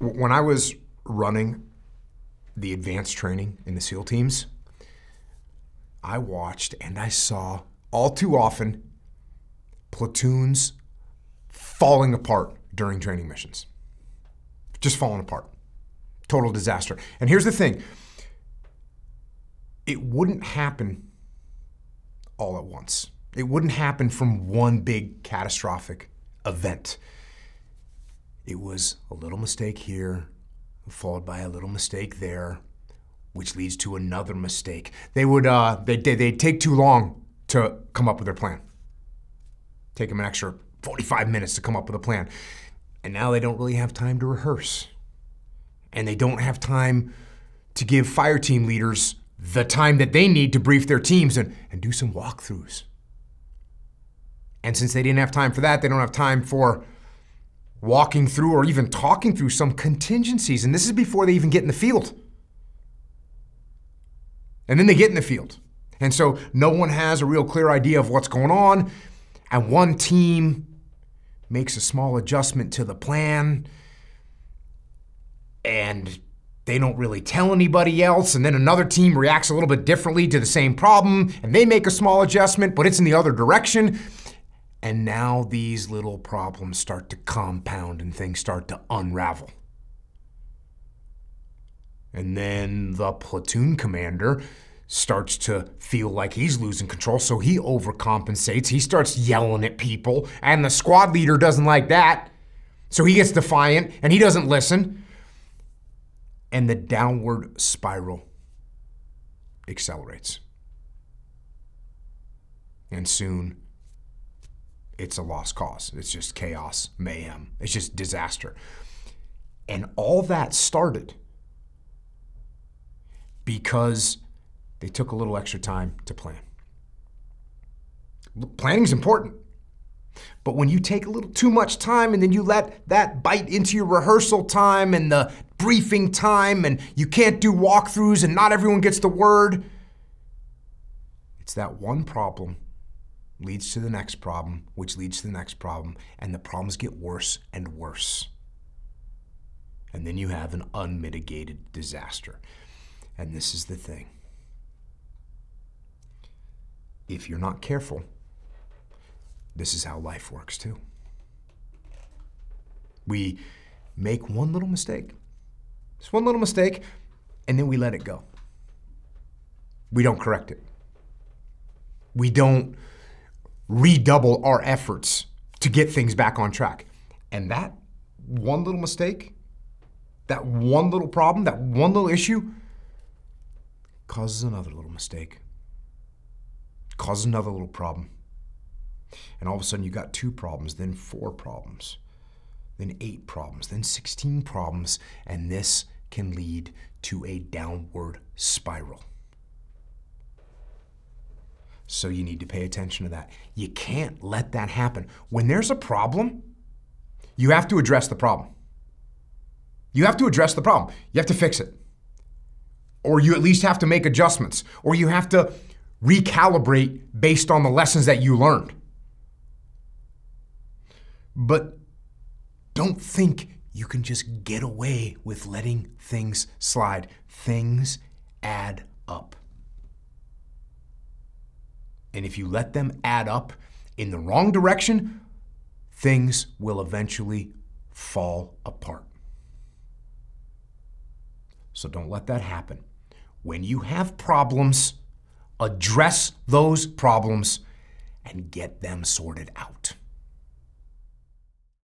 when I was running the advanced training in the SEAL teams, I watched and I saw all too often platoons falling apart during training missions. Just falling apart. Total disaster. And here's the thing it wouldn't happen all at once, it wouldn't happen from one big catastrophic event. It was a little mistake here, followed by a little mistake there, which leads to another mistake. They would uh, they they take too long to come up with their plan. Take them an extra 45 minutes to come up with a plan. And now they don't really have time to rehearse. And they don't have time to give fire team leaders the time that they need to brief their teams and, and do some walkthroughs. And since they didn't have time for that, they don't have time for walking through or even talking through some contingencies. And this is before they even get in the field. And then they get in the field. And so no one has a real clear idea of what's going on. And one team makes a small adjustment to the plan. And they don't really tell anybody else, and then another team reacts a little bit differently to the same problem, and they make a small adjustment, but it's in the other direction. And now these little problems start to compound and things start to unravel. And then the platoon commander starts to feel like he's losing control, so he overcompensates. He starts yelling at people, and the squad leader doesn't like that. So he gets defiant and he doesn't listen and the downward spiral accelerates. And soon it's a lost cause. It's just chaos, mayhem, it's just disaster. And all that started because they took a little extra time to plan. Planning is important. But when you take a little too much time and then you let that bite into your rehearsal time and the briefing time and you can't do walkthroughs and not everyone gets the word, it's that one problem leads to the next problem, which leads to the next problem, and the problems get worse and worse. And then you have an unmitigated disaster. And this is the thing. If you're not careful, this is how life works too. We make one little mistake, just one little mistake, and then we let it go. We don't correct it. We don't redouble our efforts to get things back on track. And that one little mistake, that one little problem, that one little issue causes another little mistake, causes another little problem. And all of a sudden, you got two problems, then four problems, then eight problems, then 16 problems, and this can lead to a downward spiral. So you need to pay attention to that. You can't let that happen. When there's a problem, you have to address the problem. You have to address the problem. You have to fix it. Or you at least have to make adjustments. Or you have to recalibrate based on the lessons that you learned. But don't think you can just get away with letting things slide. Things add up. And if you let them add up in the wrong direction, things will eventually fall apart. So don't let that happen. When you have problems, address those problems and get them sorted out.